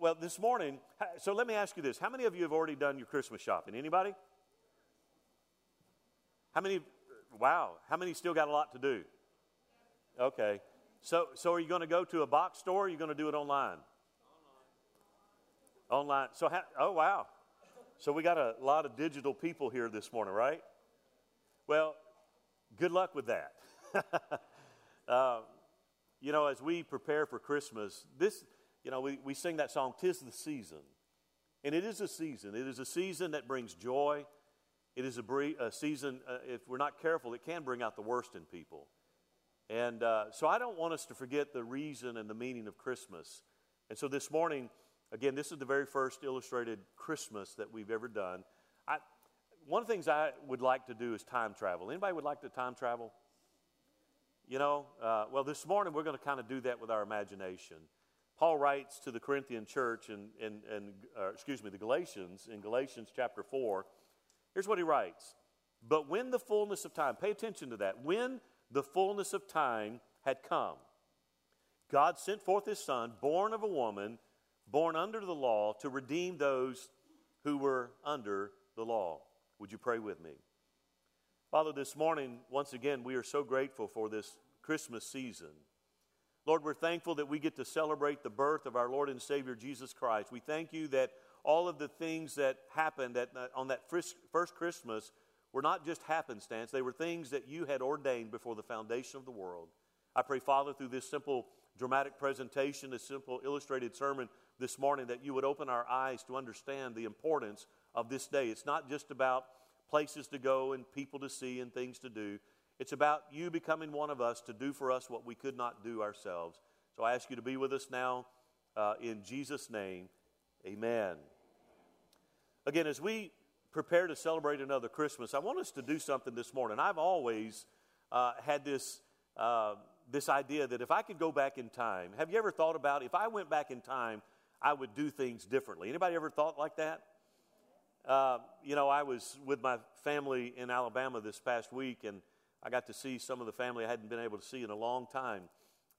well, this morning, so let me ask you this. How many of you have already done your Christmas shopping? Anybody? How many? Wow. How many still got a lot to do? Okay. So, so are you going to go to a box store or are you going to do it online? Online. Online. So, how, oh, wow. So we got a lot of digital people here this morning, right? Well, good luck with that. uh, you know, as we prepare for Christmas, this, you know, we, we sing that song, Tis the Season. And it is a season. It is a season that brings joy. It is a, a season, uh, if we're not careful, it can bring out the worst in people. And uh, so I don't want us to forget the reason and the meaning of Christmas. And so this morning, again, this is the very first illustrated Christmas that we've ever done. I, one of the things I would like to do is time travel. Anybody would like to time travel? You know, uh, well, this morning we're going to kind of do that with our imagination. Paul writes to the Corinthian church in, in, in uh, excuse me, the Galatians, in Galatians chapter 4. Here's what he writes But when the fullness of time, pay attention to that, when the fullness of time had come, God sent forth his Son, born of a woman, born under the law, to redeem those who were under the law. Would you pray with me? Father, this morning, once again, we are so grateful for this Christmas season. Lord, we're thankful that we get to celebrate the birth of our Lord and Savior Jesus Christ. We thank you that all of the things that happened at, on that first Christmas were not just happenstance, they were things that you had ordained before the foundation of the world. I pray, Father, through this simple dramatic presentation, this simple illustrated sermon this morning, that you would open our eyes to understand the importance of this day. It's not just about places to go and people to see and things to do. It's about you becoming one of us to do for us what we could not do ourselves. So I ask you to be with us now uh, in Jesus' name. Amen. Again, as we prepare to celebrate another Christmas, I want us to do something this morning. I've always uh, had this, uh, this idea that if I could go back in time, have you ever thought about if I went back in time, I would do things differently? Anybody ever thought like that? Uh, you know, I was with my family in Alabama this past week, and I got to see some of the family I hadn't been able to see in a long time.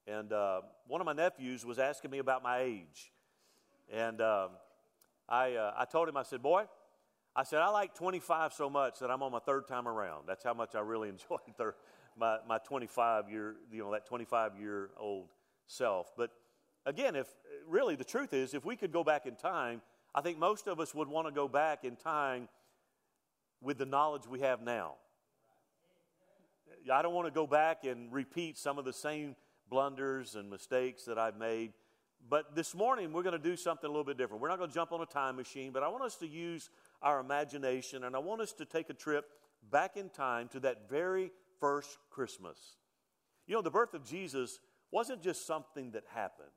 And uh, one of my nephews was asking me about my age. And um, I, uh, I told him, I said, Boy, I said, I like 25 so much that I'm on my third time around. That's how much I really enjoyed my, my 25 year, you know, that 25 year old self. But again, if really the truth is, if we could go back in time, I think most of us would want to go back in time with the knowledge we have now. I don't want to go back and repeat some of the same blunders and mistakes that I've made. But this morning, we're going to do something a little bit different. We're not going to jump on a time machine, but I want us to use our imagination and I want us to take a trip back in time to that very first Christmas. You know, the birth of Jesus wasn't just something that happened.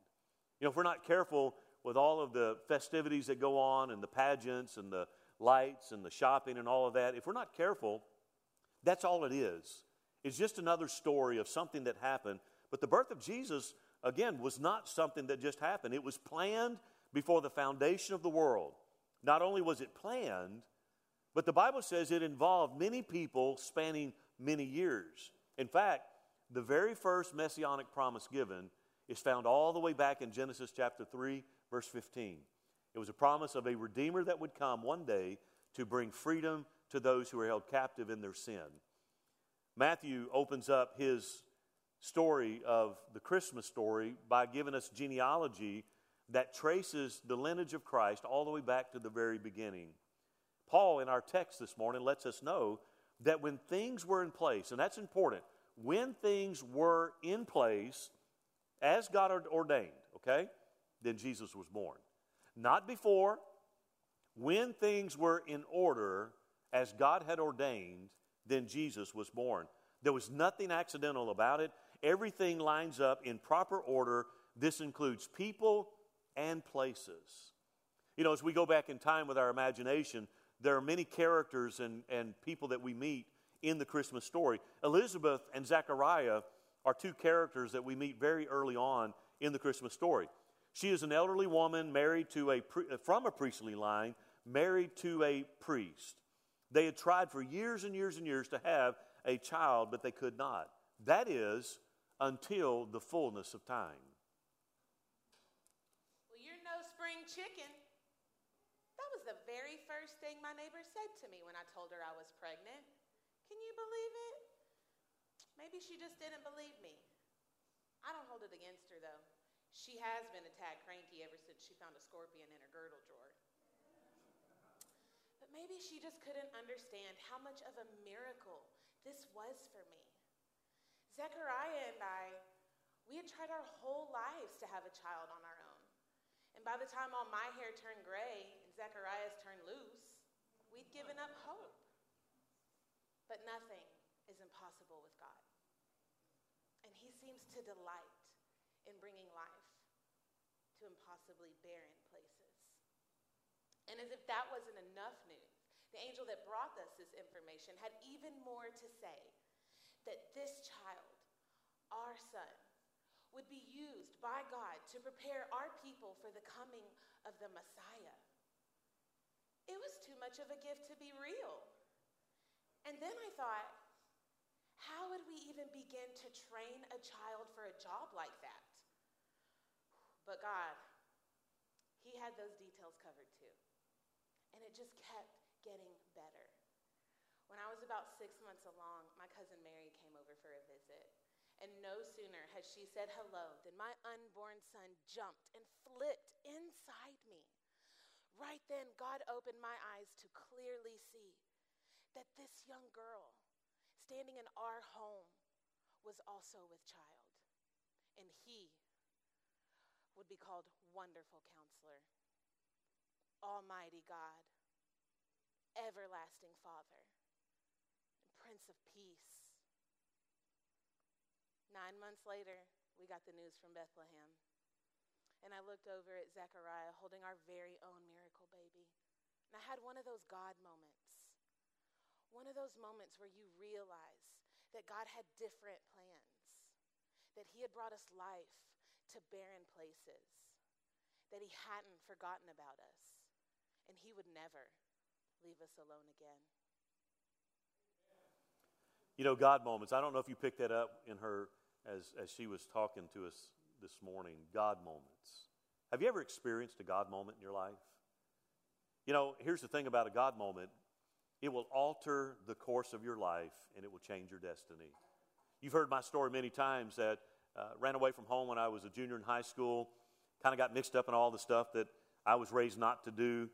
You know, if we're not careful, with all of the festivities that go on and the pageants and the lights and the shopping and all of that, if we're not careful, that's all it is. It's just another story of something that happened. But the birth of Jesus, again, was not something that just happened. It was planned before the foundation of the world. Not only was it planned, but the Bible says it involved many people spanning many years. In fact, the very first messianic promise given is found all the way back in Genesis chapter 3, Verse 15. It was a promise of a Redeemer that would come one day to bring freedom to those who are held captive in their sin. Matthew opens up his story of the Christmas story by giving us genealogy that traces the lineage of Christ all the way back to the very beginning. Paul, in our text this morning, lets us know that when things were in place, and that's important, when things were in place as God ordained, okay? then Jesus was born. Not before, when things were in order as God had ordained, then Jesus was born. There was nothing accidental about it. Everything lines up in proper order. This includes people and places. You know, as we go back in time with our imagination, there are many characters and, and people that we meet in the Christmas story. Elizabeth and Zechariah are two characters that we meet very early on in the Christmas story. She is an elderly woman married to a, from a priestly line, married to a priest. They had tried for years and years and years to have a child, but they could not. That is until the fullness of time. Well, you're no spring chicken. That was the very first thing my neighbor said to me when I told her I was pregnant. Can you believe it? Maybe she just didn't believe me. I don't hold it against her, though. She has been a tad cranky ever since she found a scorpion in her girdle drawer. Maybe she just couldn't understand how much of a miracle this was for me. Zechariah and I, we had tried our whole lives to have a child on our own. And by the time all my hair turned gray and Zechariah's turned loose, we'd given up hope. But nothing is impossible with God. And He seems to delight in bringing life to impossibly barren. And as if that wasn't enough news, the angel that brought us this information had even more to say that this child, our son, would be used by God to prepare our people for the coming of the Messiah. It was too much of a gift to be real. And then I thought, how would we even begin to train a child for a job like that? But God, He had those details covered too. And it just kept getting better. When I was about six months along, my cousin Mary came over for a visit. And no sooner had she said hello than my unborn son jumped and flipped inside me. Right then, God opened my eyes to clearly see that this young girl standing in our home was also with child. And he would be called Wonderful Counselor, Almighty God, Everlasting Father, and Prince of Peace. Nine months later, we got the news from Bethlehem. And I looked over at Zechariah holding our very own miracle baby. And I had one of those God moments. One of those moments where you realize that God had different plans, that He had brought us life to barren places, that He hadn't forgotten about us, and He would never leave us alone again. You know, God moments. I don't know if you picked that up in her as, as she was talking to us this morning. God moments. Have you ever experienced a God moment in your life? You know, here's the thing about a God moment it will alter the course of your life and it will change your destiny. You've heard my story many times that uh, ran away from home when I was a junior in high school, kind of got mixed up in all the stuff that I was raised not to do.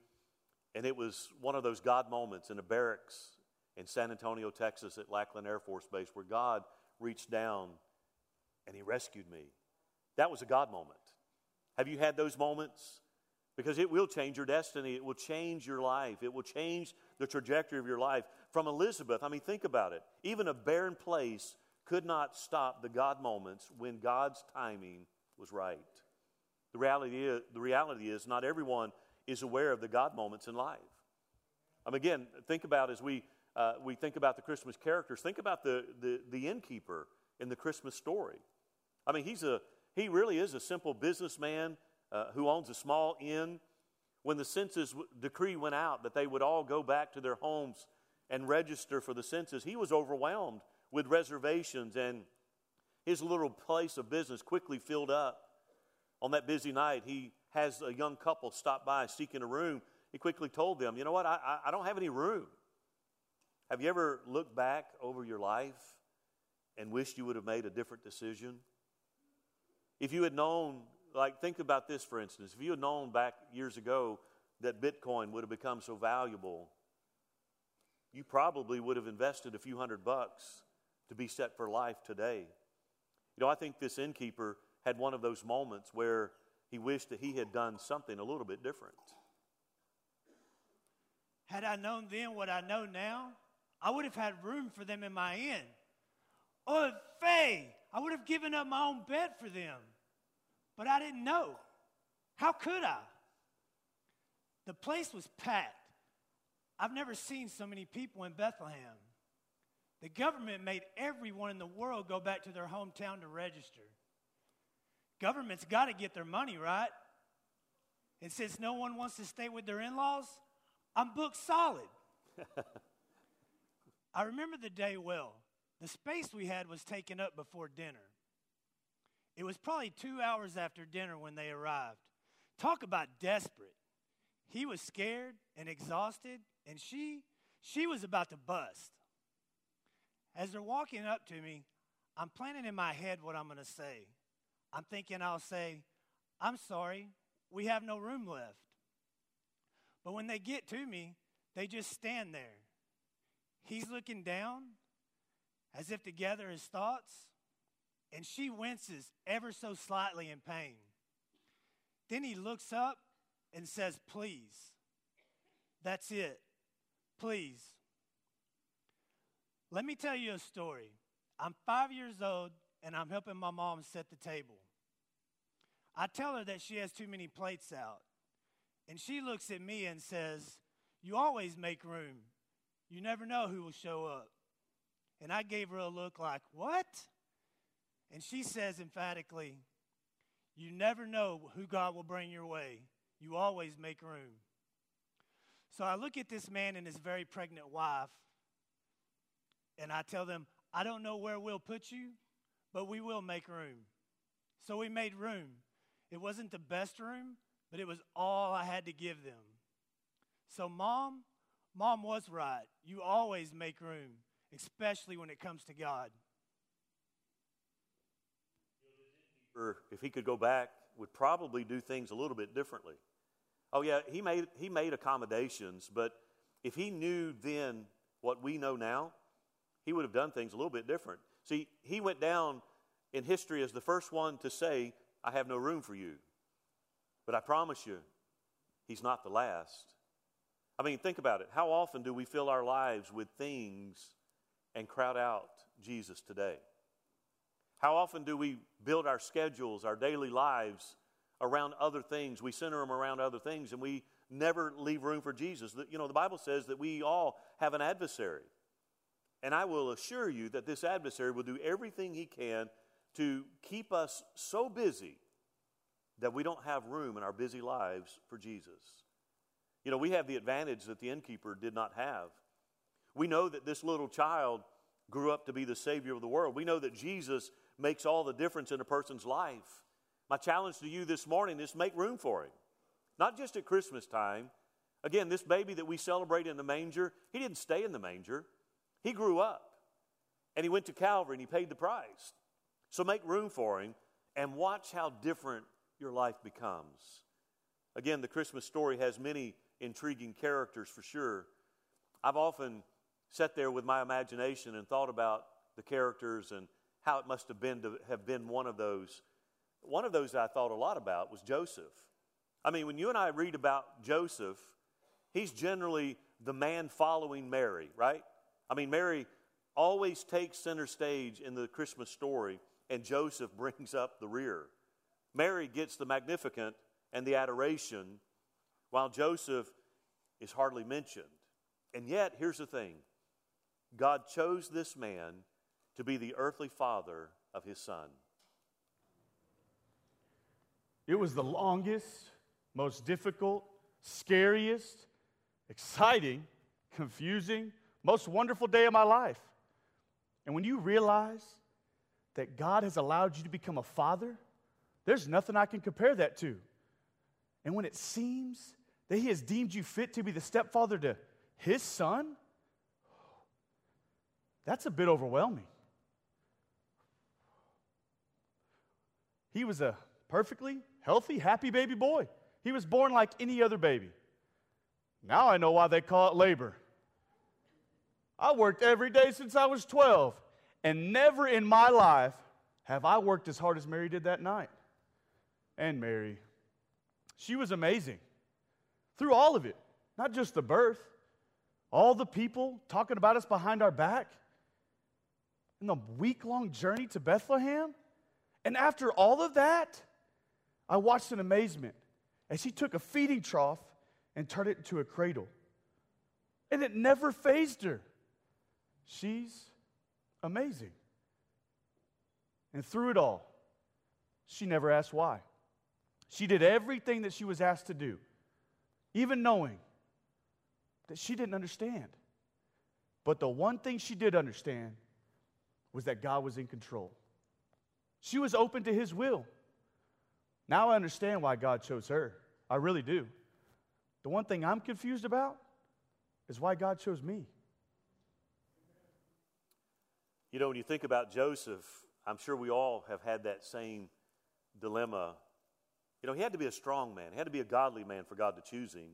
And it was one of those God moments in a barracks in San Antonio, Texas, at Lackland Air Force Base, where God reached down and He rescued me. That was a God moment. Have you had those moments? Because it will change your destiny, it will change your life, it will change the trajectory of your life. From Elizabeth, I mean, think about it. Even a barren place could not stop the God moments when God's timing was right. The reality is, the reality is not everyone is aware of the God moments in life. I mean, again, think about as we, uh, we think about the Christmas characters, think about the, the, the innkeeper in the Christmas story. I mean, he's a, he really is a simple businessman uh, who owns a small inn. When the census decree went out that they would all go back to their homes and register for the census, he was overwhelmed with reservations, and his little place of business quickly filled up. On that busy night, he has a young couple stop by seeking a room. He quickly told them, You know what? I, I don't have any room. Have you ever looked back over your life and wished you would have made a different decision? If you had known, like, think about this for instance. If you had known back years ago that Bitcoin would have become so valuable, you probably would have invested a few hundred bucks to be set for life today. You know, I think this innkeeper had one of those moments where he wished that he had done something a little bit different. Had I known then what I know now, I would have had room for them in my inn. Oh, Faye, I would have given up my own bed for them. But I didn't know. How could I? The place was packed. I've never seen so many people in Bethlehem. The government made everyone in the world go back to their hometown to register. Government's got to get their money, right? And since no one wants to stay with their in laws, I'm booked solid. I remember the day well. The space we had was taken up before dinner. It was probably two hours after dinner when they arrived. Talk about desperate. He was scared and exhausted, and she, she was about to bust. As they're walking up to me, I'm planning in my head what I'm going to say. I'm thinking I'll say, I'm sorry, we have no room left. But when they get to me, they just stand there. He's looking down as if to gather his thoughts, and she winces ever so slightly in pain. Then he looks up and says, Please. That's it. Please. Let me tell you a story. I'm five years old and I'm helping my mom set the table. I tell her that she has too many plates out. And she looks at me and says, You always make room. You never know who will show up. And I gave her a look like, What? And she says emphatically, You never know who God will bring your way. You always make room. So I look at this man and his very pregnant wife, and I tell them, I don't know where we'll put you, but we will make room. So we made room. It wasn't the best room, but it was all I had to give them. So, mom, mom was right. You always make room, especially when it comes to God. If he could go back, would probably do things a little bit differently. Oh yeah, he made he made accommodations, but if he knew then what we know now, he would have done things a little bit different. See, he went down in history as the first one to say, I have no room for you. But I promise you, he's not the last. I mean, think about it. How often do we fill our lives with things and crowd out Jesus today? How often do we build our schedules, our daily lives around other things? We center them around other things and we never leave room for Jesus. You know, the Bible says that we all have an adversary. And I will assure you that this adversary will do everything he can to keep us so busy that we don't have room in our busy lives for Jesus. You know, we have the advantage that the innkeeper did not have. We know that this little child grew up to be the Savior of the world. We know that Jesus makes all the difference in a person's life. My challenge to you this morning is make room for him. Not just at Christmas time. Again, this baby that we celebrate in the manger, he didn't stay in the manger. He grew up and he went to Calvary and he paid the price. So make room for him and watch how different your life becomes. Again, the Christmas story has many intriguing characters for sure. I've often sat there with my imagination and thought about the characters and how it must have been to have been one of those. One of those I thought a lot about was Joseph. I mean, when you and I read about Joseph, he's generally the man following Mary, right? I mean, Mary always takes center stage in the Christmas story, and Joseph brings up the rear. Mary gets the Magnificat and the adoration, while Joseph is hardly mentioned. And yet, here's the thing God chose this man to be the earthly father of his son. It was the longest, most difficult, scariest, exciting, confusing, most wonderful day of my life. And when you realize that God has allowed you to become a father, there's nothing I can compare that to. And when it seems that He has deemed you fit to be the stepfather to His son, that's a bit overwhelming. He was a perfectly healthy, happy baby boy. He was born like any other baby. Now I know why they call it labor. I worked every day since I was 12, and never in my life have I worked as hard as Mary did that night. And Mary, she was amazing through all of it, not just the birth, all the people talking about us behind our back, and the week long journey to Bethlehem. And after all of that, I watched in amazement as she took a feeding trough and turned it into a cradle. And it never fazed her. She's amazing. And through it all, she never asked why. She did everything that she was asked to do, even knowing that she didn't understand. But the one thing she did understand was that God was in control. She was open to his will. Now I understand why God chose her. I really do. The one thing I'm confused about is why God chose me. You know, when you think about Joseph, I'm sure we all have had that same dilemma. You know, he had to be a strong man, he had to be a godly man for God to choose him.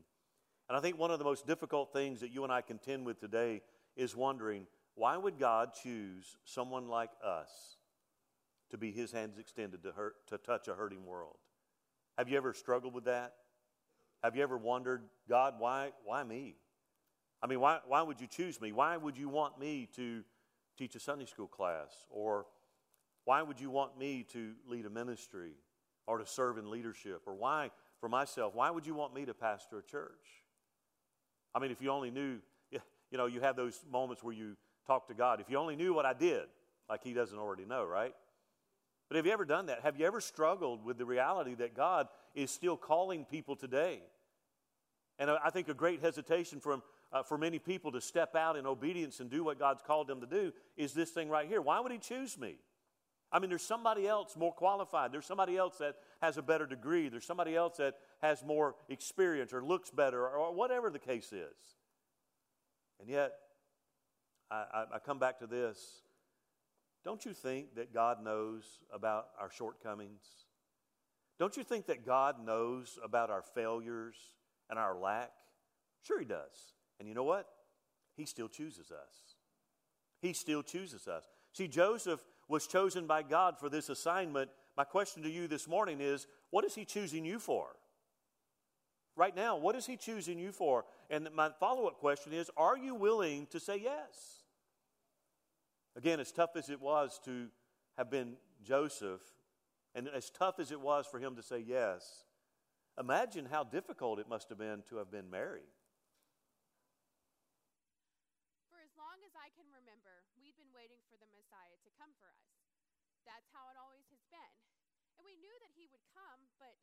And I think one of the most difficult things that you and I contend with today is wondering why would God choose someone like us to be his hands extended to, hurt, to touch a hurting world? Have you ever struggled with that? Have you ever wondered, God, why, why me? I mean, why, why would you choose me? Why would you want me to teach a Sunday school class? Or why would you want me to lead a ministry or to serve in leadership? Or why, for myself, why would you want me to pastor a church? I mean, if you only knew, you know, you have those moments where you talk to God. If you only knew what I did, like He doesn't already know, right? But have you ever done that? Have you ever struggled with the reality that God is still calling people today? And I think a great hesitation from, uh, for many people to step out in obedience and do what God's called them to do is this thing right here. Why would He choose me? I mean, there's somebody else more qualified. There's somebody else that has a better degree. There's somebody else that has more experience or looks better or, or whatever the case is. And yet, I, I, I come back to this don't you think that God knows about our shortcomings? Don't you think that God knows about our failures and our lack? Sure, He does. And you know what? He still chooses us. He still chooses us. See, Joseph was chosen by God for this assignment. My question to you this morning is what is He choosing you for? Right now, what is He choosing you for? And my follow up question is are you willing to say yes? Again, as tough as it was to have been Joseph, and as tough as it was for him to say yes, imagine how difficult it must have been to have been Mary. For as long as I can remember, we'd been waiting for the Messiah to come for us. That's how it always has been. And we knew that he would come, but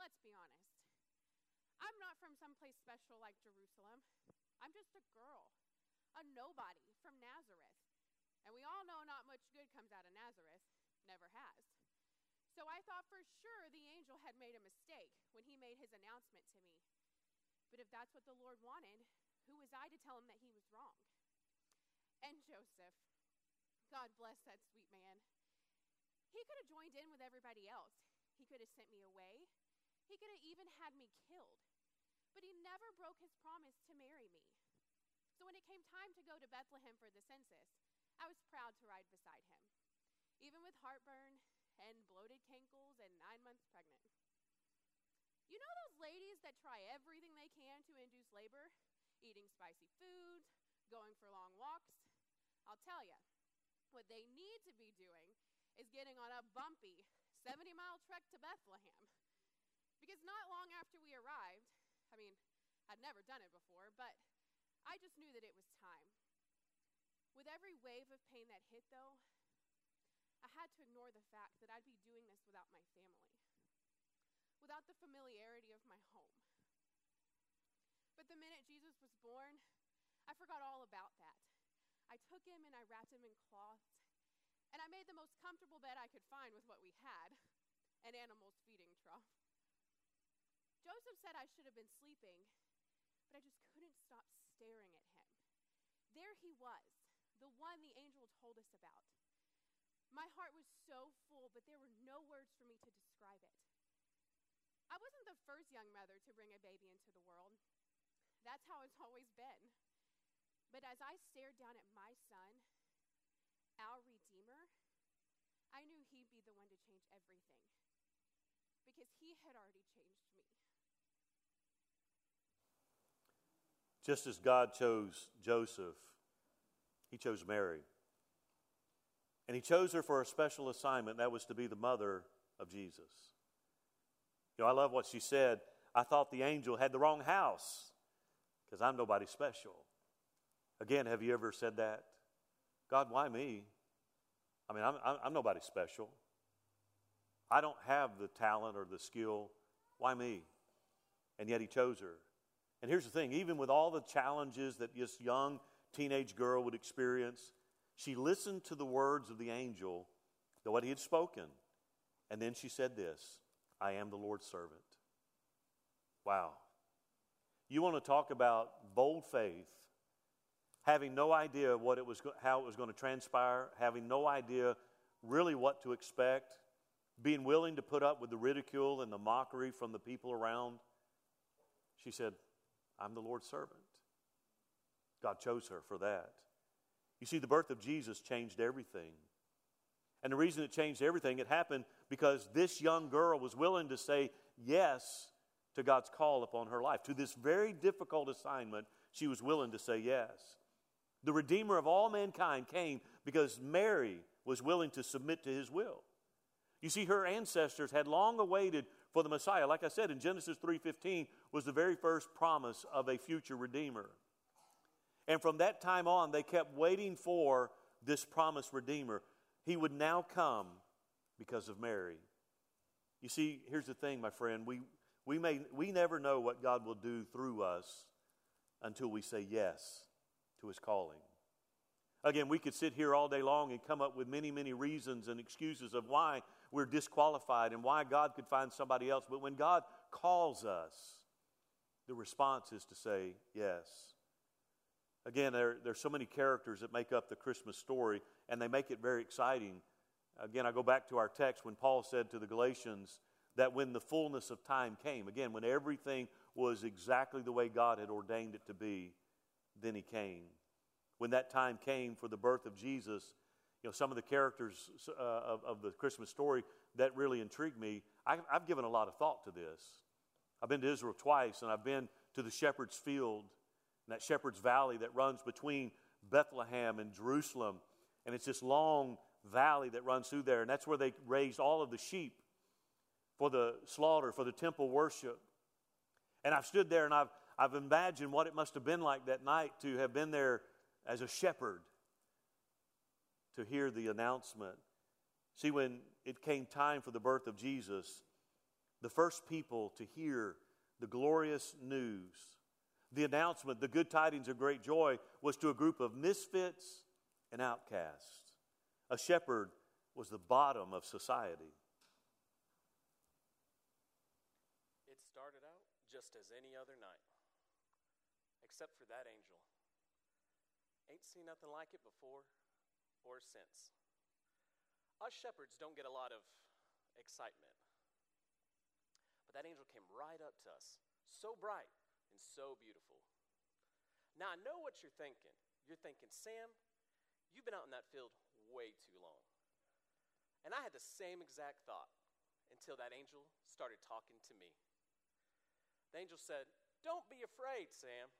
let's be honest. I'm not from someplace special like Jerusalem. I'm just a girl, a nobody from Nazareth. And we all know not much good comes out of Nazareth, never has. So I thought for sure the angel had made a mistake when he made his announcement to me. But if that's what the Lord wanted, who was I to tell him that he was wrong? And Joseph, God bless that sweet man. He could have joined in with everybody else. He could have sent me away. He could have even had me killed. But he never broke his promise to marry me. So when it came time to go to Bethlehem for the census, I was proud to ride beside him, even with heartburn and bloated cankles and nine months pregnant. You know those ladies that try everything they can to induce labor? Eating spicy foods, going for long walks? I'll tell you, what they need to be doing is getting on a bumpy 70 mile trek to Bethlehem. Because not long after we arrived, I mean, I'd never done it before, but I just knew that it was time. With every wave of pain that hit, though, I had to ignore the fact that I'd be doing this without my family, without the familiarity of my home. But the minute Jesus was born, I forgot all about that. I took him and I wrapped him in cloths, and I made the most comfortable bed I could find with what we had an animal's feeding trough. Joseph said I should have been sleeping, but I just couldn't stop staring at him. There he was, the one the angel told us about. My heart was so full, but there were no words for me to describe it. I wasn't the first young mother to bring a baby into the world. That's how it's always been. But as I stared down at my son, our Redeemer, I knew he'd be the one to change everything because he had already changed me. Just as God chose Joseph he chose Mary. And he chose her for a special assignment, that was to be the mother of Jesus. You know, I love what she said. I thought the angel had the wrong house because I'm nobody special. Again, have you ever said that? God, why me? I mean, I'm, I'm nobody special. I don't have the talent or the skill. Why me? And yet he chose her. And here's the thing even with all the challenges that this young teenage girl would experience. She listened to the words of the angel, to what he had spoken, and then she said this I am the Lord's servant. Wow. You want to talk about bold faith, having no idea what it was, how it was going to transpire, having no idea really what to expect, being willing to put up with the ridicule and the mockery from the people around. She said, I'm the Lord's servant. God chose her for that. You see, the birth of Jesus changed everything. And the reason it changed everything, it happened because this young girl was willing to say yes to God's call upon her life. To this very difficult assignment, she was willing to say yes. The Redeemer of all mankind came because Mary was willing to submit to his will. You see, her ancestors had long awaited for the Messiah. Like I said, in Genesis 3:15 was the very first promise of a future Redeemer. And from that time on, they kept waiting for this promised Redeemer. He would now come because of Mary. You see, here's the thing, my friend. We, we, may, we never know what God will do through us until we say yes to his calling. Again, we could sit here all day long and come up with many, many reasons and excuses of why we're disqualified and why God could find somebody else. But when God calls us, the response is to say yes. Again, there, there's so many characters that make up the Christmas story, and they make it very exciting. Again, I go back to our text when Paul said to the Galatians that when the fullness of time came, again, when everything was exactly the way God had ordained it to be, then he came. When that time came for the birth of Jesus, you know, some of the characters uh, of, of, the Christmas story that really intrigued me, I, I've given a lot of thought to this. I've been to Israel twice, and I've been to the shepherd's field that shepherd's valley that runs between Bethlehem and Jerusalem. And it's this long valley that runs through there. And that's where they raised all of the sheep for the slaughter, for the temple worship. And I've stood there and I've, I've imagined what it must have been like that night to have been there as a shepherd to hear the announcement. See, when it came time for the birth of Jesus, the first people to hear the glorious news the announcement, the good tidings of great joy, was to a group of misfits and outcasts. A shepherd was the bottom of society. It started out just as any other night, except for that angel. Ain't seen nothing like it before or since. Us shepherds don't get a lot of excitement. But that angel came right up to us, so bright, and so beautiful. Now, I know what you're thinking. You're thinking, Sam, you've been out in that field way too long. And I had the same exact thought until that angel started talking to me. The angel said, Don't be afraid, Sam.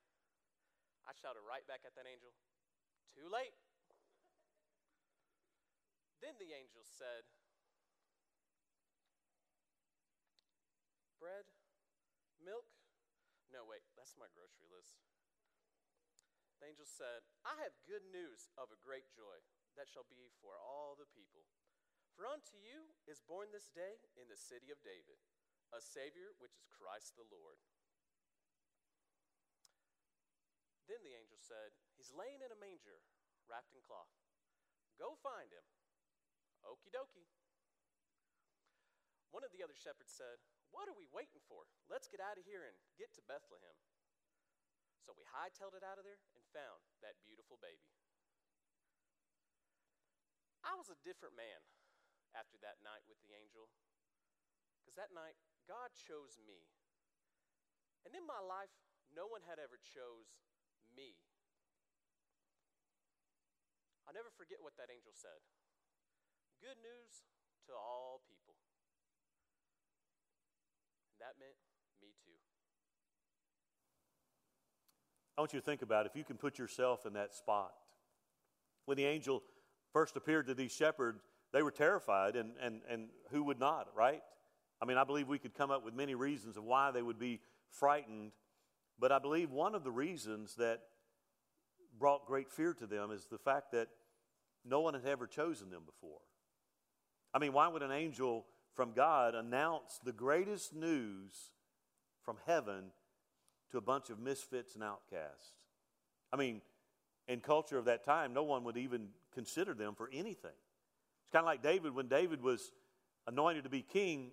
I shouted right back at that angel, Too late. Then the angel said, Bread, milk, no, wait, that's my grocery list. The angel said, I have good news of a great joy that shall be for all the people. For unto you is born this day in the city of David a Savior, which is Christ the Lord. Then the angel said, He's laying in a manger, wrapped in cloth. Go find him. Okie dokie. One of the other shepherds said, what are we waiting for? Let's get out of here and get to Bethlehem. So we hightailed it out of there and found that beautiful baby. I was a different man after that night with the angel. Because that night, God chose me. And in my life, no one had ever chose me. I'll never forget what that angel said. Good news to all people that meant me too. I want you to think about if you can put yourself in that spot. When the angel first appeared to these shepherds, they were terrified, and, and, and who would not, right? I mean, I believe we could come up with many reasons of why they would be frightened, but I believe one of the reasons that brought great fear to them is the fact that no one had ever chosen them before. I mean, why would an angel from God announce the greatest news from heaven to a bunch of misfits and outcasts. I mean, in culture of that time, no one would even consider them for anything. It's kind of like David when David was anointed to be king.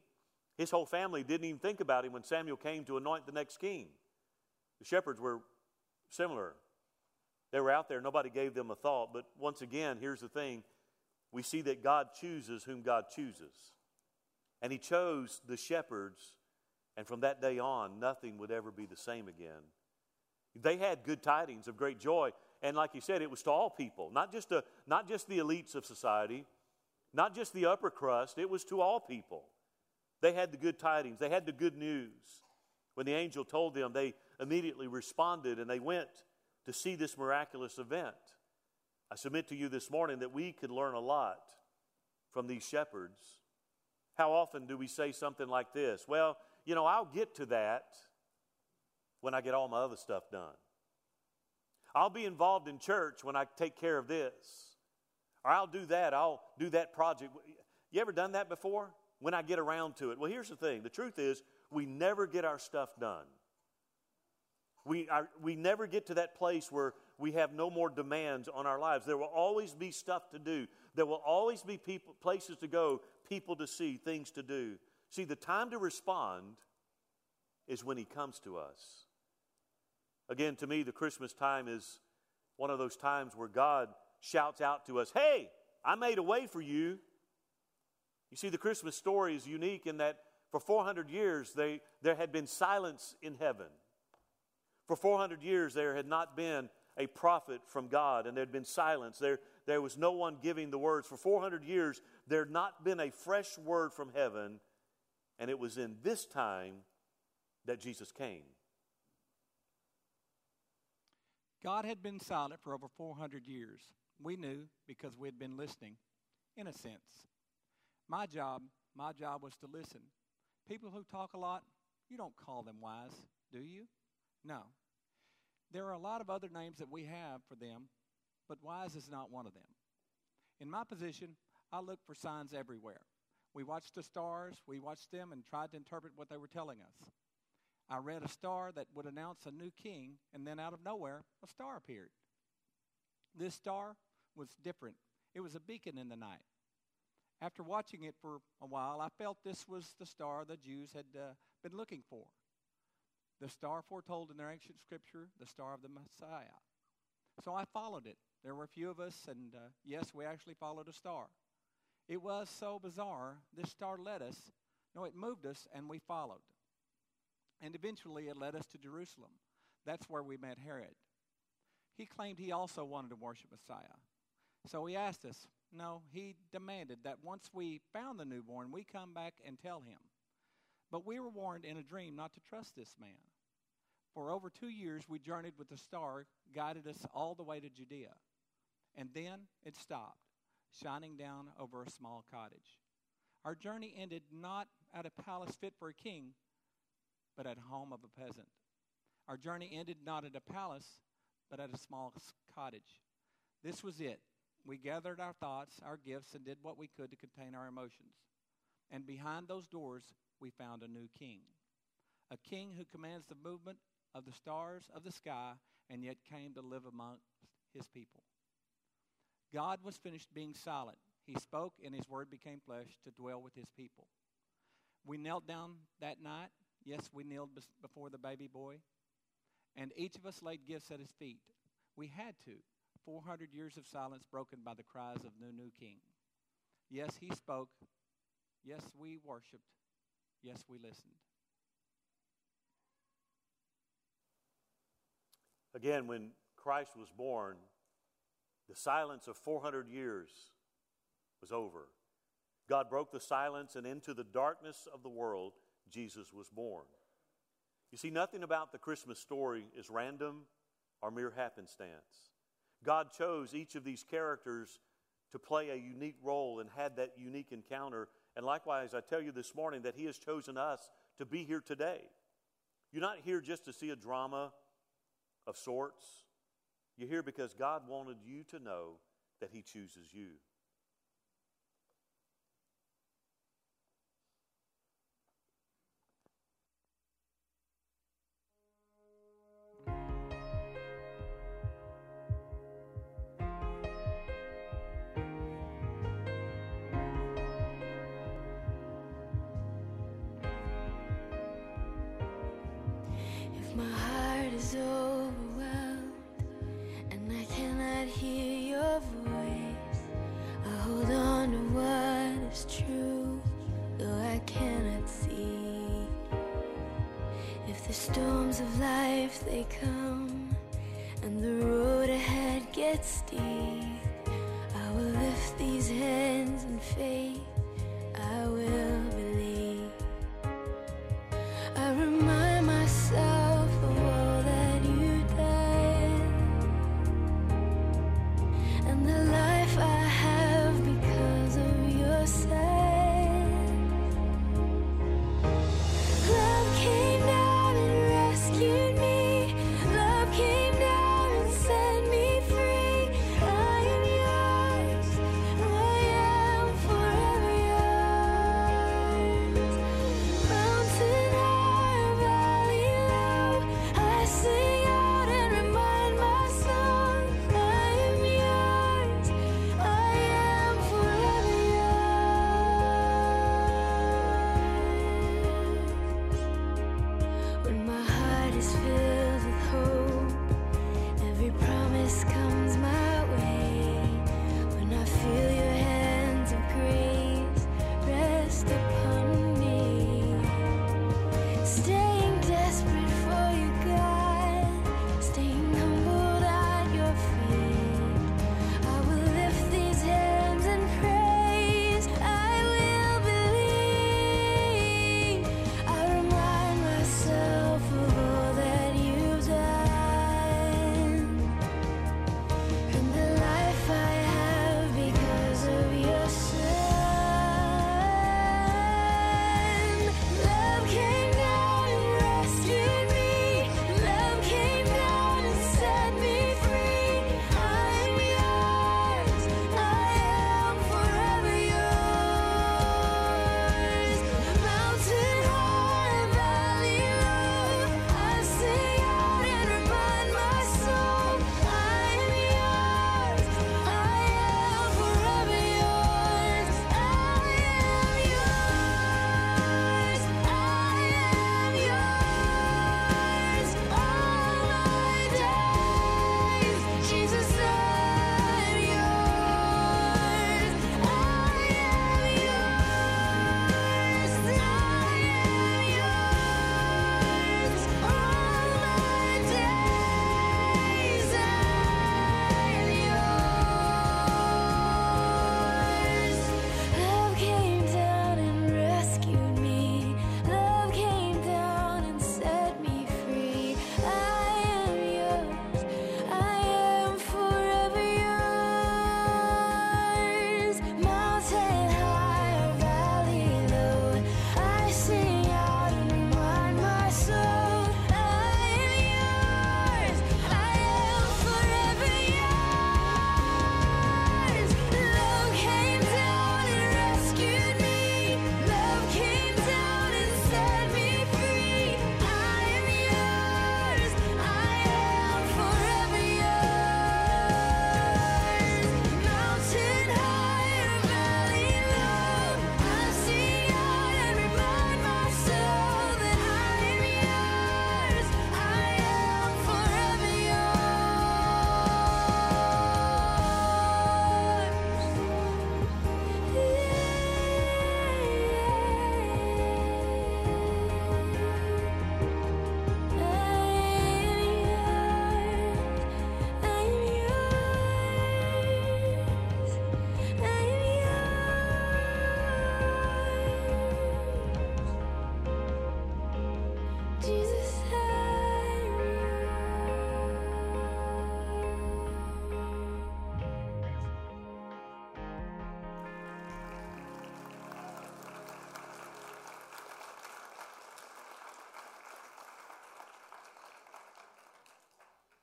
His whole family didn't even think about him when Samuel came to anoint the next king. The shepherds were similar. They were out there, nobody gave them a thought. But once again, here's the thing we see that God chooses whom God chooses. And He chose the shepherds, and from that day on, nothing would ever be the same again. They had good tidings of great joy. And like you said, it was to all people, not just, to, not just the elites of society, not just the upper crust, it was to all people. They had the good tidings, they had the good news. When the angel told them, they immediately responded and they went to see this miraculous event. I submit to you this morning that we could learn a lot from these shepherds. How often do we say something like this? Well, you know, I'll get to that when I get all my other stuff done. I'll be involved in church when I take care of this. Or I'll do that, I'll do that project. You ever done that before? When I get around to it. Well, here's the thing the truth is, we never get our stuff done. We, are, we never get to that place where we have no more demands on our lives. There will always be stuff to do. There will always be people, places to go, people to see, things to do. See, the time to respond is when He comes to us. Again, to me, the Christmas time is one of those times where God shouts out to us, Hey, I made a way for you. You see, the Christmas story is unique in that for 400 years they, there had been silence in heaven. For 400 years there had not been a prophet from God, and there had been silence. There, there was no one giving the words. For 400 years, there had not been a fresh word from heaven, and it was in this time that Jesus came. God had been silent for over 400 years. We knew because we had been listening, in a sense. My job, my job was to listen. People who talk a lot, you don't call them wise, do you? No. There are a lot of other names that we have for them, but wise is not one of them. In my position, I look for signs everywhere. We watched the stars, we watched them and tried to interpret what they were telling us. I read a star that would announce a new king, and then out of nowhere, a star appeared. This star was different, it was a beacon in the night. After watching it for a while, I felt this was the star the Jews had uh, been looking for. The star foretold in their ancient scripture, the star of the Messiah. So I followed it. There were a few of us, and uh, yes, we actually followed a star. It was so bizarre. This star led us. No, it moved us, and we followed. And eventually it led us to Jerusalem. That's where we met Herod. He claimed he also wanted to worship Messiah. So he asked us, no, he demanded that once we found the newborn, we come back and tell him. But we were warned in a dream not to trust this man. For over two years, we journeyed with the star, guided us all the way to Judea. And then it stopped, shining down over a small cottage. Our journey ended not at a palace fit for a king, but at home of a peasant. Our journey ended not at a palace, but at a small cottage. This was it. We gathered our thoughts, our gifts, and did what we could to contain our emotions. And behind those doors, we found a new king. A king who commands the movement of the stars of the sky and yet came to live amongst his people. God was finished being silent. He spoke, and his word became flesh to dwell with his people. We knelt down that night Yes, we kneeled before the baby boy, and each of us laid gifts at his feet. We had to. 400 years of silence broken by the cries of the new king. Yes, he spoke. Yes, we worshiped. Yes, we listened. Again, when Christ was born, the silence of 400 years was over. God broke the silence, and into the darkness of the world, Jesus was born. You see, nothing about the Christmas story is random or mere happenstance. God chose each of these characters to play a unique role and had that unique encounter. And likewise, I tell you this morning that He has chosen us to be here today. You're not here just to see a drama of sorts. You're here because God wanted you to know that He chooses you. come, and the road ahead gets steep.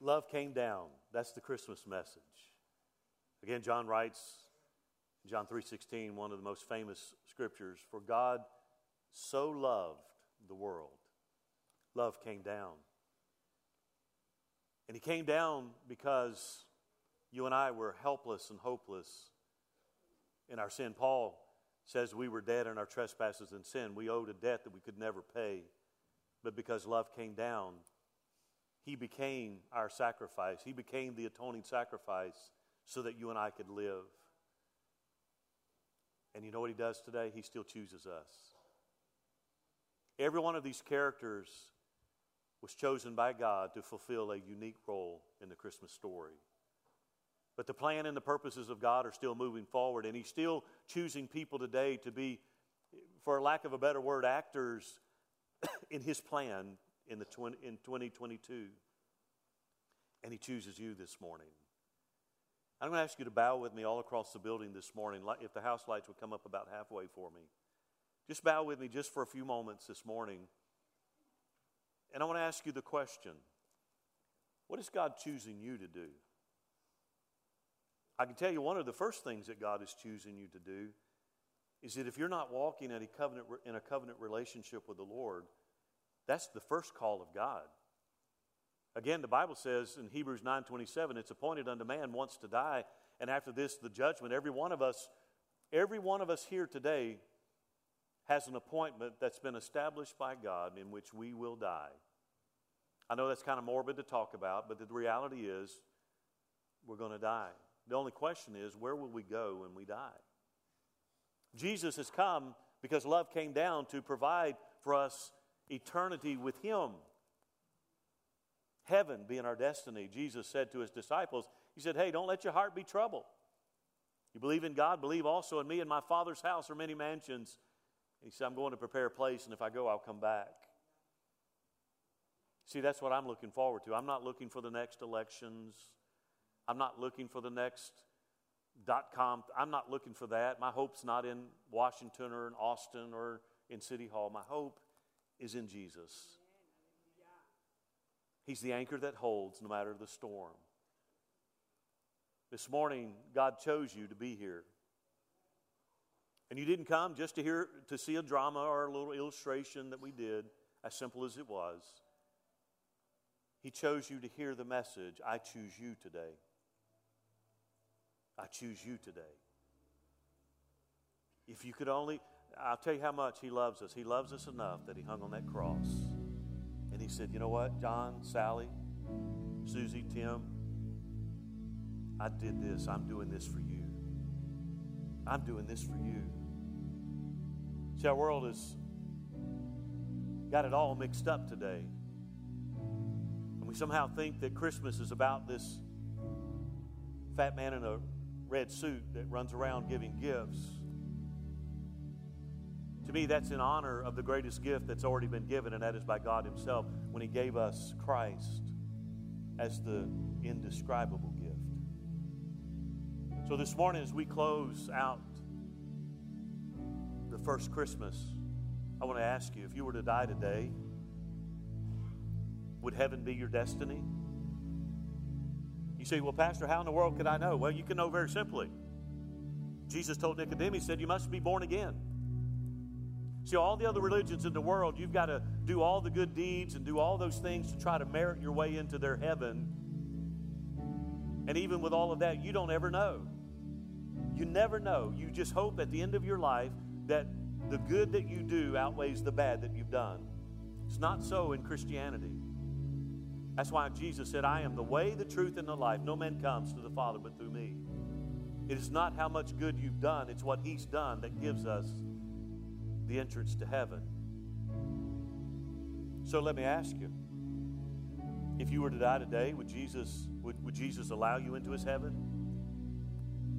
love came down. That's the Christmas message. Again, John writes, John 3:16, one of the most famous scriptures, for God so loved the world. Love came down. And he came down because you and I were helpless and hopeless in our sin. Paul says we were dead in our trespasses and sin. We owed a debt that we could never pay. But because love came down, he became our sacrifice. He became the atoning sacrifice so that you and I could live. And you know what He does today? He still chooses us. Every one of these characters was chosen by God to fulfill a unique role in the Christmas story. But the plan and the purposes of God are still moving forward, and He's still choosing people today to be, for lack of a better word, actors in His plan in, the tw- in 2022. And He chooses you this morning. I'm going to ask you to bow with me all across the building this morning. If the house lights would come up about halfway for me. Just bow with me just for a few moments this morning. And I want to ask you the question what is God choosing you to do? I can tell you one of the first things that God is choosing you to do is that if you're not walking in a covenant, in a covenant relationship with the Lord, that's the first call of God. Again, the Bible says in Hebrews 9:27, it's appointed unto man once to die, and after this the judgment. Every one of us, every one of us here today has an appointment that's been established by God in which we will die. I know that's kind of morbid to talk about, but the reality is we're going to die. The only question is, where will we go when we die? Jesus has come because love came down to provide for us eternity with Him. Heaven being our destiny. Jesus said to His disciples, He said, Hey, don't let your heart be troubled. You believe in God, believe also in me. In my Father's house are many mansions. He said, I'm going to prepare a place, and if I go, I'll come back. See, that's what I'm looking forward to. I'm not looking for the next elections. I'm not looking for the next dot com. I'm not looking for that. My hope's not in Washington or in Austin or in City Hall. My hope is in Jesus. He's the anchor that holds no matter the storm. This morning, God chose you to be here. And you didn't come just to hear to see a drama or a little illustration that we did, as simple as it was. He chose you to hear the message I choose you today. I choose you today. If you could only, I'll tell you how much He loves us. He loves us enough that He hung on that cross. And He said, You know what, John, Sally, Susie, Tim, I did this. I'm doing this for you. I'm doing this for you. See, our world has got it all mixed up today And we somehow think that Christmas is about this fat man in a red suit that runs around giving gifts. To me, that's in honor of the greatest gift that's already been given, and that is by God Himself when He gave us Christ as the indescribable gift. So, this morning, as we close out the first Christmas, I want to ask you if you were to die today, would heaven be your destiny? You say, Well, Pastor, how in the world could I know? Well, you can know very simply. Jesus told Nicodemus, He said, You must be born again. See, all the other religions in the world, you've got to do all the good deeds and do all those things to try to merit your way into their heaven. And even with all of that, you don't ever know. You never know. You just hope at the end of your life that the good that you do outweighs the bad that you've done. It's not so in Christianity. That's why Jesus said, I am the way, the truth, and the life. No man comes to the Father but through me. It is not how much good you've done, it's what He's done that gives us the entrance to heaven. So let me ask you if you were to die today, would Jesus, would, would Jesus allow you into His heaven?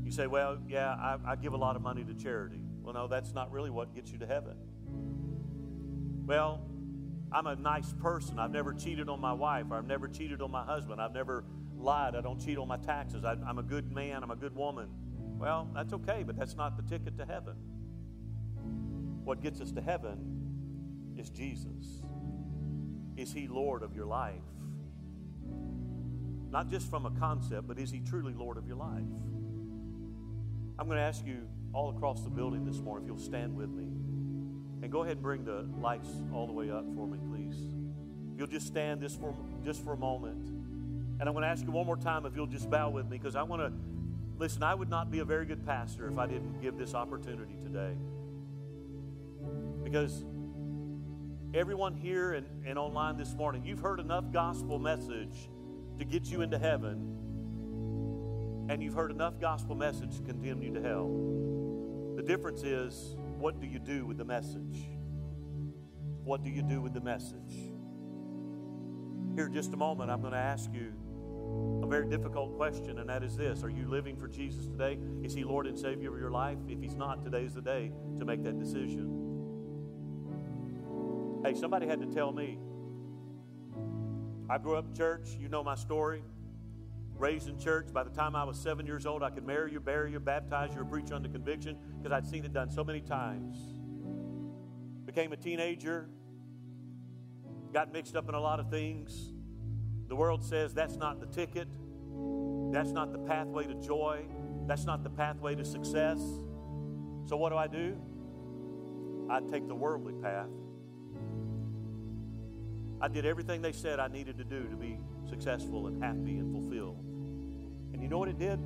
You say, well, yeah, I, I give a lot of money to charity. Well, no, that's not really what gets you to heaven. Well, I'm a nice person. I've never cheated on my wife, or I've never cheated on my husband. I've never lied. I don't cheat on my taxes. I, am a good man. I'm a good woman. Well, that's okay, but that's not the ticket to heaven. What gets us to heaven is Jesus. Is He Lord of your life? Not just from a concept, but is He truly Lord of your life? I'm going to ask you all across the building this morning if you'll stand with me. And go ahead and bring the lights all the way up for me, please. If You'll just stand this for just for a moment. And I'm going to ask you one more time if you'll just bow with me because I want to listen, I would not be a very good pastor if I didn't give this opportunity today. Because everyone here and, and online this morning, you've heard enough gospel message to get you into heaven, and you've heard enough gospel message to condemn you to hell. The difference is what do you do with the message? What do you do with the message? Here just a moment, I'm going to ask you a very difficult question, and that is this Are you living for Jesus today? Is He Lord and Savior of your life? If He's not, today is the day to make that decision. Hey, somebody had to tell me. I grew up in church. You know my story. Raised in church. By the time I was seven years old, I could marry you, bury you, baptize you, or preach under conviction because I'd seen it done so many times. Became a teenager. Got mixed up in a lot of things. The world says that's not the ticket. That's not the pathway to joy. That's not the pathway to success. So, what do I do? I take the worldly path. I did everything they said I needed to do to be successful and happy and fulfilled. And you know what it did?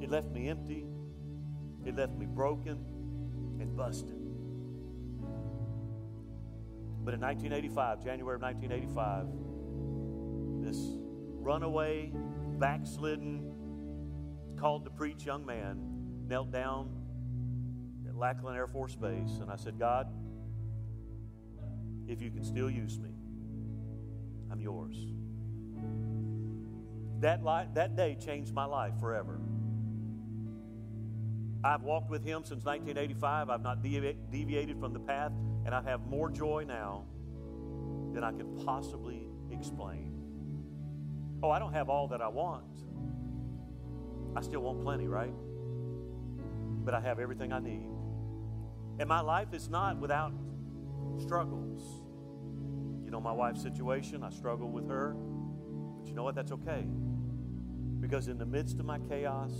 It left me empty, it left me broken and busted. But in 1985, January of 1985, this runaway, backslidden, called to preach young man knelt down at Lackland Air Force Base, and I said, God, if you can still use me, I'm yours. That, light, that day changed my life forever. I've walked with him since 1985. I've not devi- deviated from the path, and I have more joy now than I can possibly explain. Oh, I don't have all that I want. I still want plenty, right? But I have everything I need. And my life is not without struggles. Know my wife's situation, I struggle with her. But you know what? That's okay. Because in the midst of my chaos,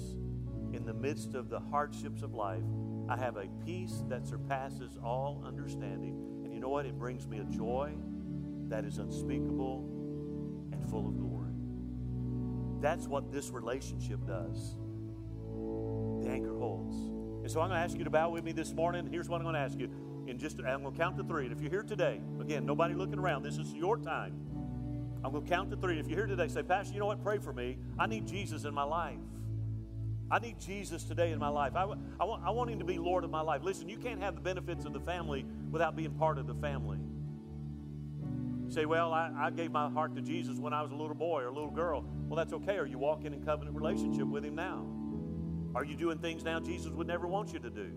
in the midst of the hardships of life, I have a peace that surpasses all understanding. And you know what? It brings me a joy that is unspeakable and full of glory. That's what this relationship does. The anchor holds. And so I'm going to ask you to bow with me this morning. Here's what I'm going to ask you. In just, I'm going to count to three. And if you're here today, again, nobody looking around, this is your time. I'm going to count to three. If you're here today, say, Pastor, you know what? Pray for me. I need Jesus in my life. I need Jesus today in my life. I, I, want, I want Him to be Lord of my life. Listen, you can't have the benefits of the family without being part of the family. You say, Well, I, I gave my heart to Jesus when I was a little boy or a little girl. Well, that's okay. Are you walking in covenant relationship with Him now? Are you doing things now Jesus would never want you to do?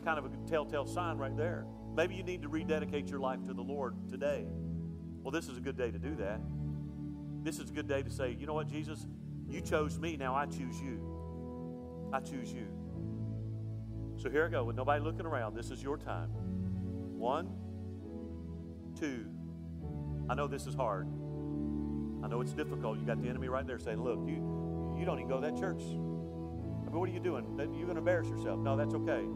That's kind of a telltale sign right there. Maybe you need to rededicate your life to the Lord today. Well, this is a good day to do that. This is a good day to say, you know what, Jesus, you chose me, now I choose you. I choose you. So here I go, with nobody looking around. This is your time. One, two. I know this is hard. I know it's difficult. You got the enemy right there saying, look, you, you don't even go to that church. I mean, what are you doing? You're going to embarrass yourself. No, that's okay.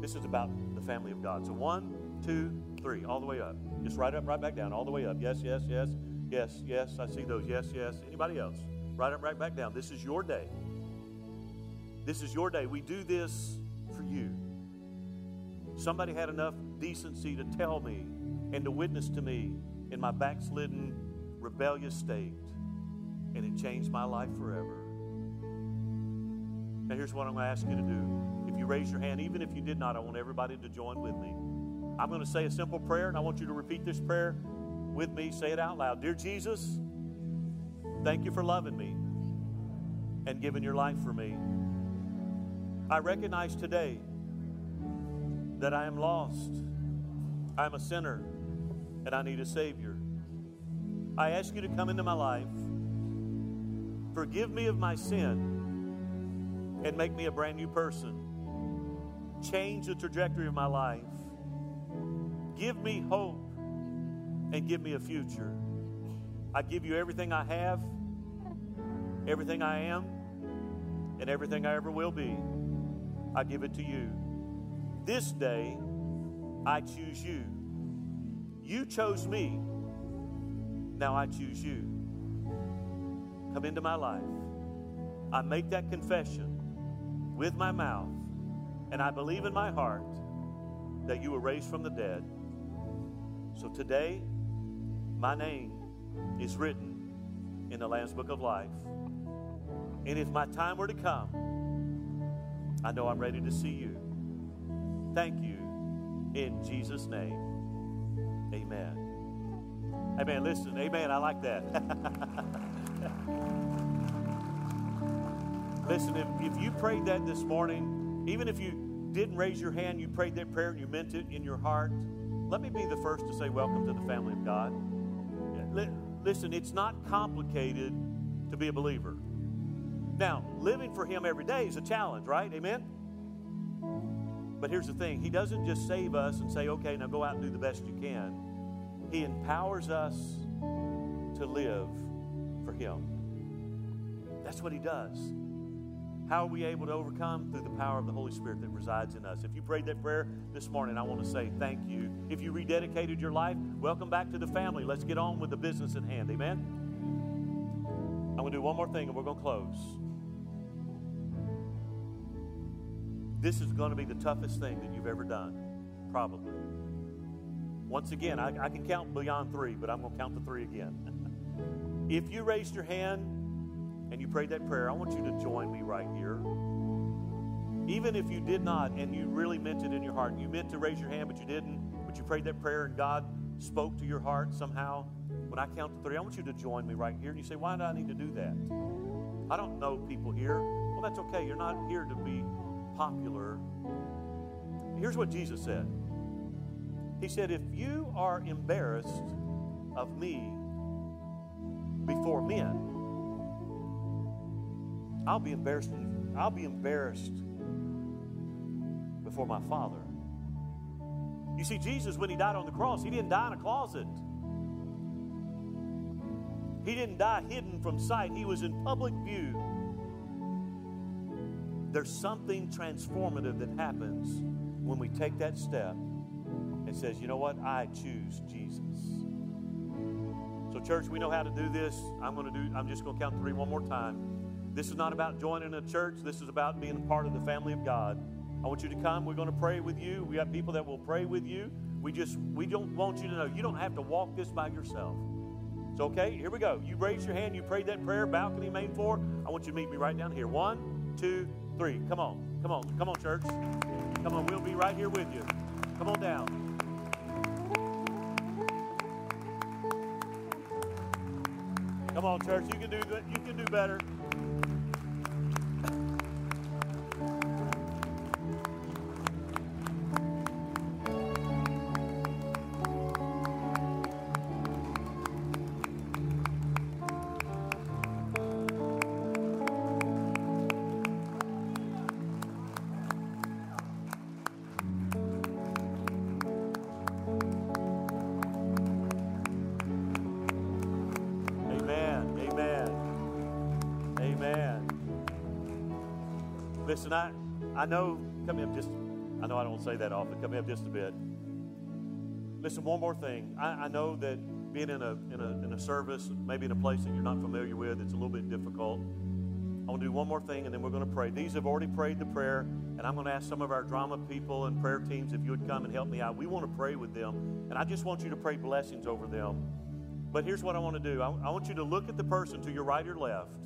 This is about the family of God. So one, two, three, all the way up. Just right up, right back down, all the way up. Yes, yes, yes, yes, yes. I see those. Yes, yes. Anybody else? Right up, right back down. This is your day. This is your day. We do this for you. Somebody had enough decency to tell me and to witness to me in my backslidden, rebellious state, and it changed my life forever. Now, here's what I'm going to ask you to do. You raise your hand, even if you did not, I want everybody to join with me. I'm going to say a simple prayer, and I want you to repeat this prayer with me. Say it out loud. Dear Jesus, thank you for loving me and giving your life for me. I recognize today that I am lost. I'm a sinner and I need a Savior. I ask you to come into my life, forgive me of my sin, and make me a brand new person. Change the trajectory of my life. Give me hope and give me a future. I give you everything I have, everything I am, and everything I ever will be. I give it to you. This day, I choose you. You chose me. Now I choose you. Come into my life. I make that confession with my mouth, and I believe in my heart that you were raised from the dead. So today, my name is written in the Lamb's Book of Life. And if my time were to come, I know I'm ready to see you. Thank you in Jesus' name. Amen. Amen. Listen, amen. I like that. Listen, if, if you prayed that this morning, even if you didn't raise your hand, you prayed that prayer and you meant it in your heart, let me be the first to say, Welcome to the family of God. Listen, it's not complicated to be a believer. Now, living for Him every day is a challenge, right? Amen? But here's the thing He doesn't just save us and say, okay, now go out and do the best you can. He empowers us to live for Him. That's what He does. How are we able to overcome? Through the power of the Holy Spirit that resides in us. If you prayed that prayer this morning, I want to say thank you. If you rededicated your life, welcome back to the family. Let's get on with the business at hand. Amen? I'm going to do one more thing and we're going to close. This is going to be the toughest thing that you've ever done, probably. Once again, I, I can count beyond three, but I'm going to count to three again. if you raised your hand and you prayed that prayer, I want you to join me right here. Even if you did not and you really meant it in your heart, you meant to raise your hand, but you didn't, but you prayed that prayer and God spoke to your heart somehow, when I count to three, I want you to join me right here. And you say, Why do I need to do that? I don't know people here. Well, that's okay. You're not here to be popular. Here's what Jesus said He said, If you are embarrassed of me before men, I'll be embarrassed. I'll be embarrassed before my Father. You see, Jesus, when he died on the cross, he didn't die in a closet. He didn't die hidden from sight. He was in public view there's something transformative that happens when we take that step and says, you know what? I choose Jesus. So, church, we know how to do this. I'm going to do, I'm just going to count three one more time. This is not about joining a church. This is about being a part of the family of God. I want you to come. We're going to pray with you. We have people that will pray with you. We just, we don't want you to know you don't have to walk this by yourself. So, okay, here we go. You raise your hand. You prayed that prayer, balcony main floor. I want you to meet me right down here. One, two, three. Come on. Come on. Come on, church. Come on. We'll be right here with you. Come on down. Come on, church. You can do good. you can do better. Listen, I, know, come in just, I know I don't say that often, come in just a bit. Listen, one more thing. I, I know that being in a, in, a, in a service, maybe in a place that you're not familiar with, it's a little bit difficult. I want to do one more thing and then we're going to pray. These have already prayed the prayer, and I'm going to ask some of our drama people and prayer teams if you would come and help me out. We want to pray with them, and I just want you to pray blessings over them. But here's what I want to do I, I want you to look at the person to your right or left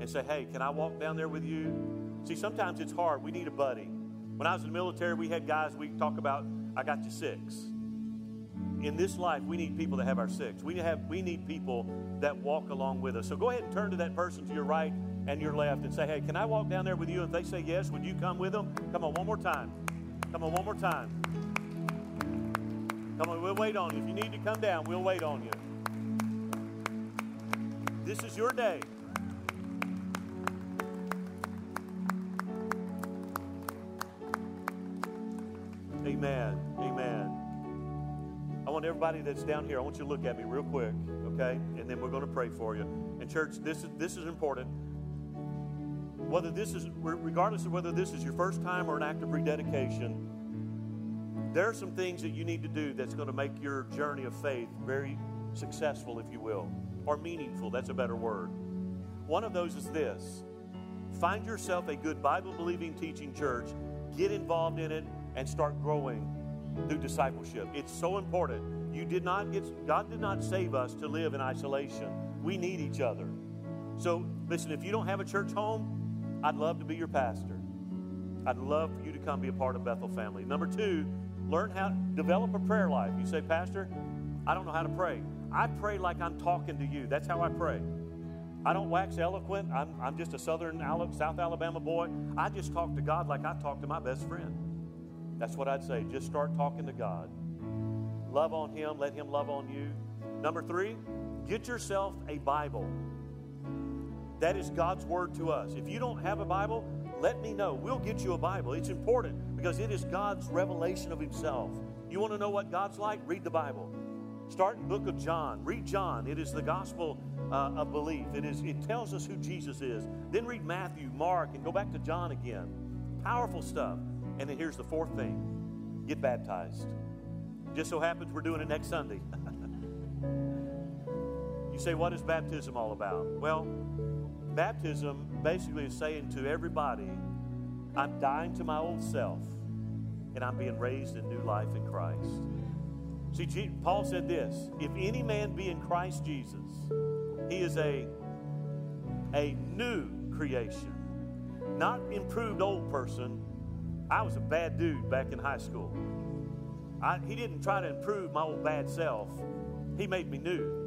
and say, Hey, can I walk down there with you? See, sometimes it's hard. We need a buddy. When I was in the military, we had guys we talk about, I got you six. In this life, we need people that have our six. We, have, we need people that walk along with us. So go ahead and turn to that person to your right and your left and say, hey, can I walk down there with you? If they say yes, would you come with them? Come on, one more time. Come on, one more time. Come on, we'll wait on you. If you need to come down, we'll wait on you. This is your day. Amen. Amen. I want everybody that's down here, I want you to look at me real quick, okay? And then we're going to pray for you. And church, this is this is important. Whether this is regardless of whether this is your first time or an act of rededication, there are some things that you need to do that's going to make your journey of faith very successful, if you will, or meaningful. That's a better word. One of those is this find yourself a good Bible believing teaching church, get involved in it, and start growing through discipleship. It's so important. You did not God did not save us to live in isolation. We need each other. So listen, if you don't have a church home, I'd love to be your pastor. I'd love for you to come be a part of Bethel family. Number two, learn how develop a prayer life. You say, Pastor, I don't know how to pray. I pray like I'm talking to you. That's how I pray. I don't wax eloquent. I'm, I'm just a Southern South Alabama boy. I just talk to God like I talk to my best friend. That's what I'd say. Just start talking to God. Love on Him. Let Him love on you. Number three, get yourself a Bible. That is God's word to us. If you don't have a Bible, let me know. We'll get you a Bible. It's important because it is God's revelation of Himself. You want to know what God's like? Read the Bible. Start in book of John. Read John. It is the gospel uh, of belief. It is. It tells us who Jesus is. Then read Matthew, Mark, and go back to John again. Powerful stuff. And then here's the fourth thing: get baptized. Just so happens we're doing it next Sunday. you say, what is baptism all about? Well, baptism basically is saying to everybody, I'm dying to my old self, and I'm being raised in new life in Christ. See, Paul said this if any man be in Christ Jesus, he is a, a new creation, not improved old person. I was a bad dude back in high school. I, he didn't try to improve my old bad self, he made me new.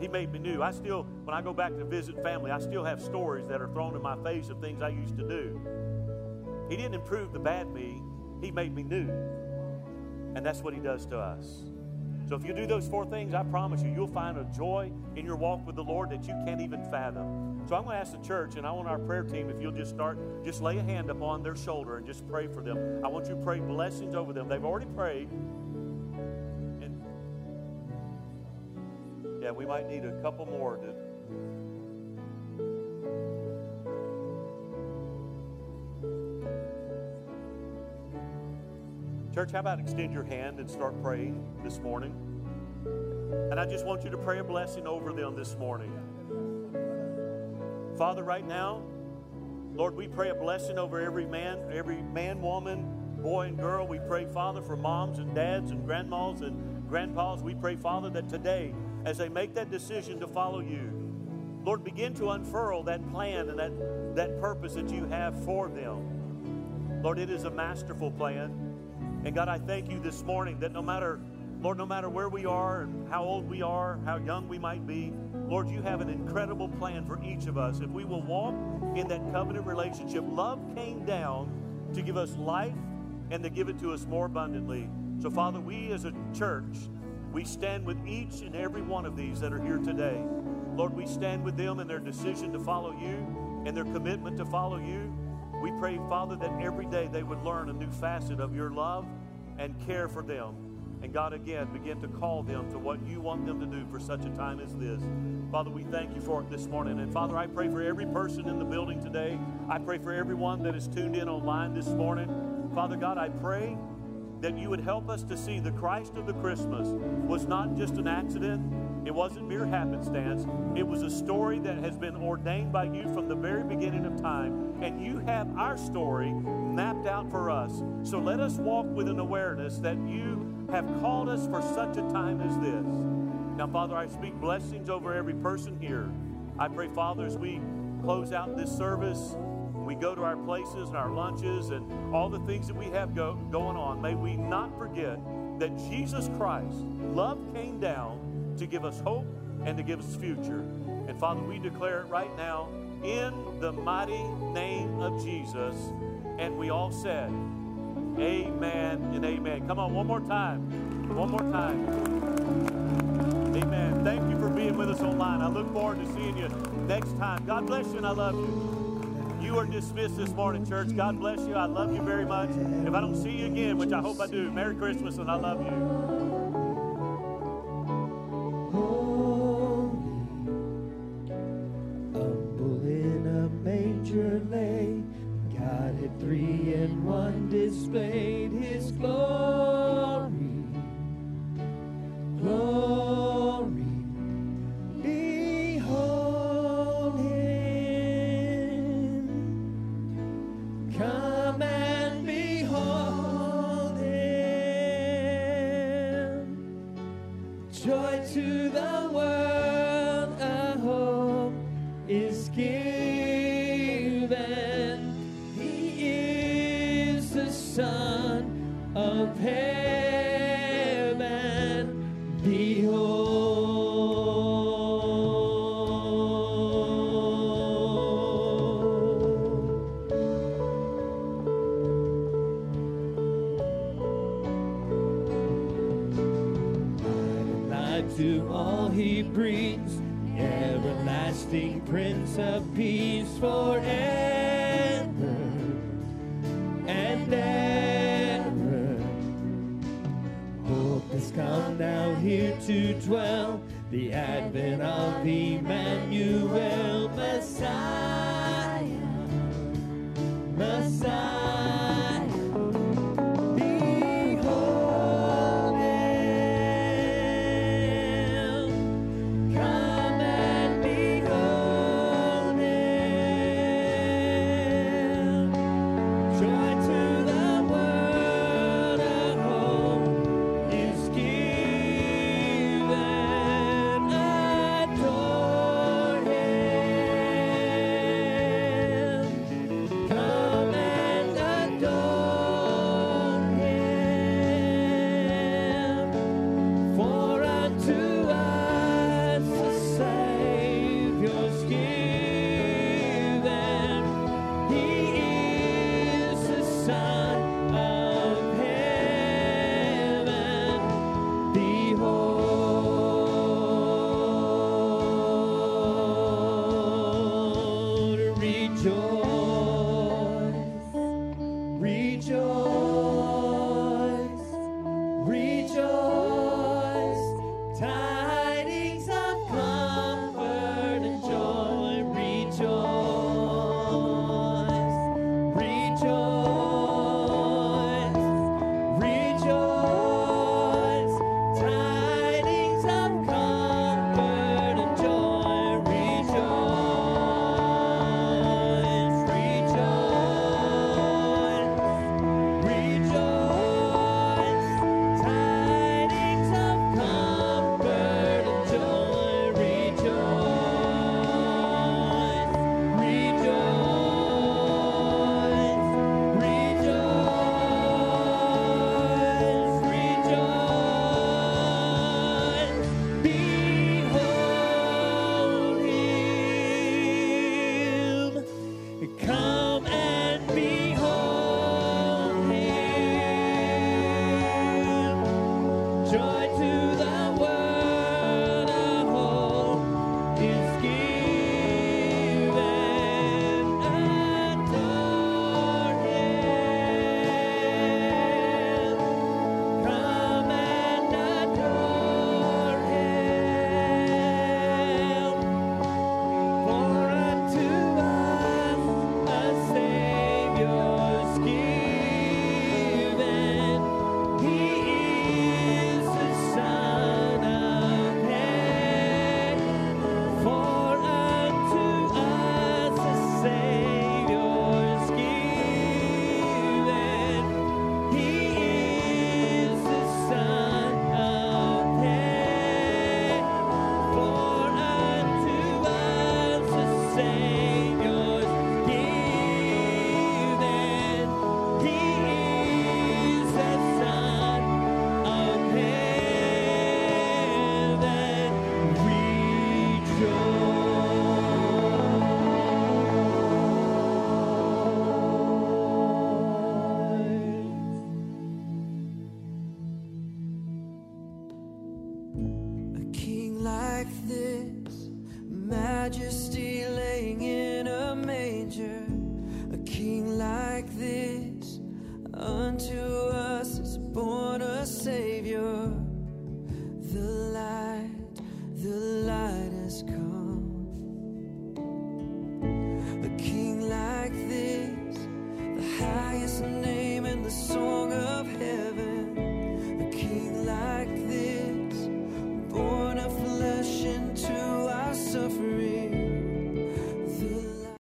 He made me new. I still, when I go back to visit family, I still have stories that are thrown in my face of things I used to do. He didn't improve the bad me, He made me new. And that's what He does to us. So if you do those four things, I promise you, you'll find a joy in your walk with the Lord that you can't even fathom. So I'm going to ask the church, and I want our prayer team, if you'll just start, just lay a hand upon their shoulder and just pray for them. I want you to pray blessings over them. They've already prayed. And yeah, we might need a couple more to Church, how about extend your hand and start praying this morning? And I just want you to pray a blessing over them this morning. Father, right now, Lord, we pray a blessing over every man, every man, woman, boy, and girl. We pray, Father, for moms and dads and grandmas and grandpas. We pray, Father, that today, as they make that decision to follow you, Lord, begin to unfurl that plan and that, that purpose that you have for them. Lord, it is a masterful plan. And God, I thank you this morning that no matter, Lord, no matter where we are and how old we are, how young we might be, Lord, you have an incredible plan for each of us. If we will walk in that covenant relationship, love came down to give us life and to give it to us more abundantly. So, Father, we as a church, we stand with each and every one of these that are here today. Lord, we stand with them in their decision to follow you and their commitment to follow you. We pray, Father, that every day they would learn a new facet of your love and care for them. And God, again, begin to call them to what you want them to do for such a time as this. Father, we thank you for it this morning. And Father, I pray for every person in the building today. I pray for everyone that is tuned in online this morning. Father God, I pray that you would help us to see the Christ of the Christmas was not just an accident, it wasn't mere happenstance. It was a story that has been ordained by you from the very beginning of time. And you have our story mapped out for us. So let us walk with an awareness that you have called us for such a time as this. Now, Father, I speak blessings over every person here. I pray, Father, as we close out this service, we go to our places and our lunches and all the things that we have go, going on, may we not forget that Jesus Christ, love came down to give us hope and to give us future. And Father, we declare it right now in the mighty name of Jesus. And we all said, Amen and amen. Come on, one more time. One more time. Amen. Thank you for being with us online. I look forward to seeing you next time. God bless you and I love you. You are dismissed this morning, church. God bless you. I love you very much. If I don't see you again, which I hope I do, Merry Christmas and I love you.